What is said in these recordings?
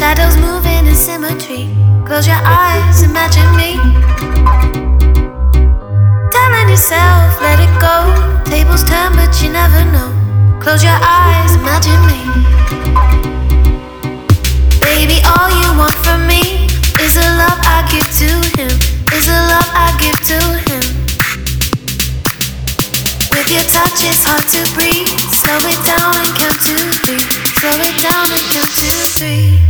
Shadows moving in symmetry. Close your eyes, imagine me. Telling yourself, let it go. Tables turn, but you never know. Close your eyes, imagine me. Baby, all you want from me is the love I give to him. Is the love I give to him. With your touch, it's hard to breathe. Slow it down and count to three. Slow it down and count to three.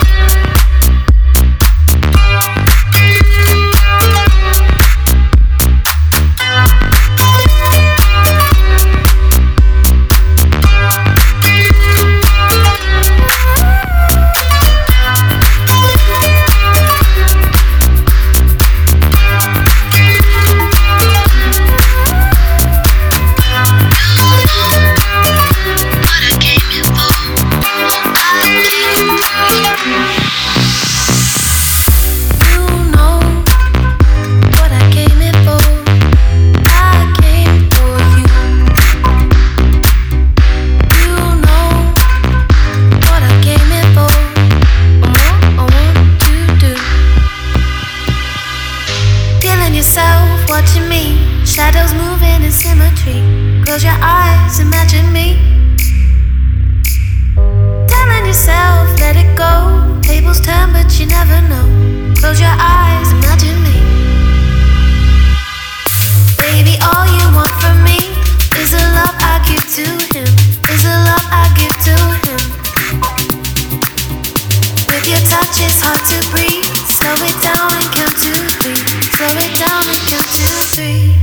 your touch is hard to breathe. Slow it down and count to three. Slow it down and count to three.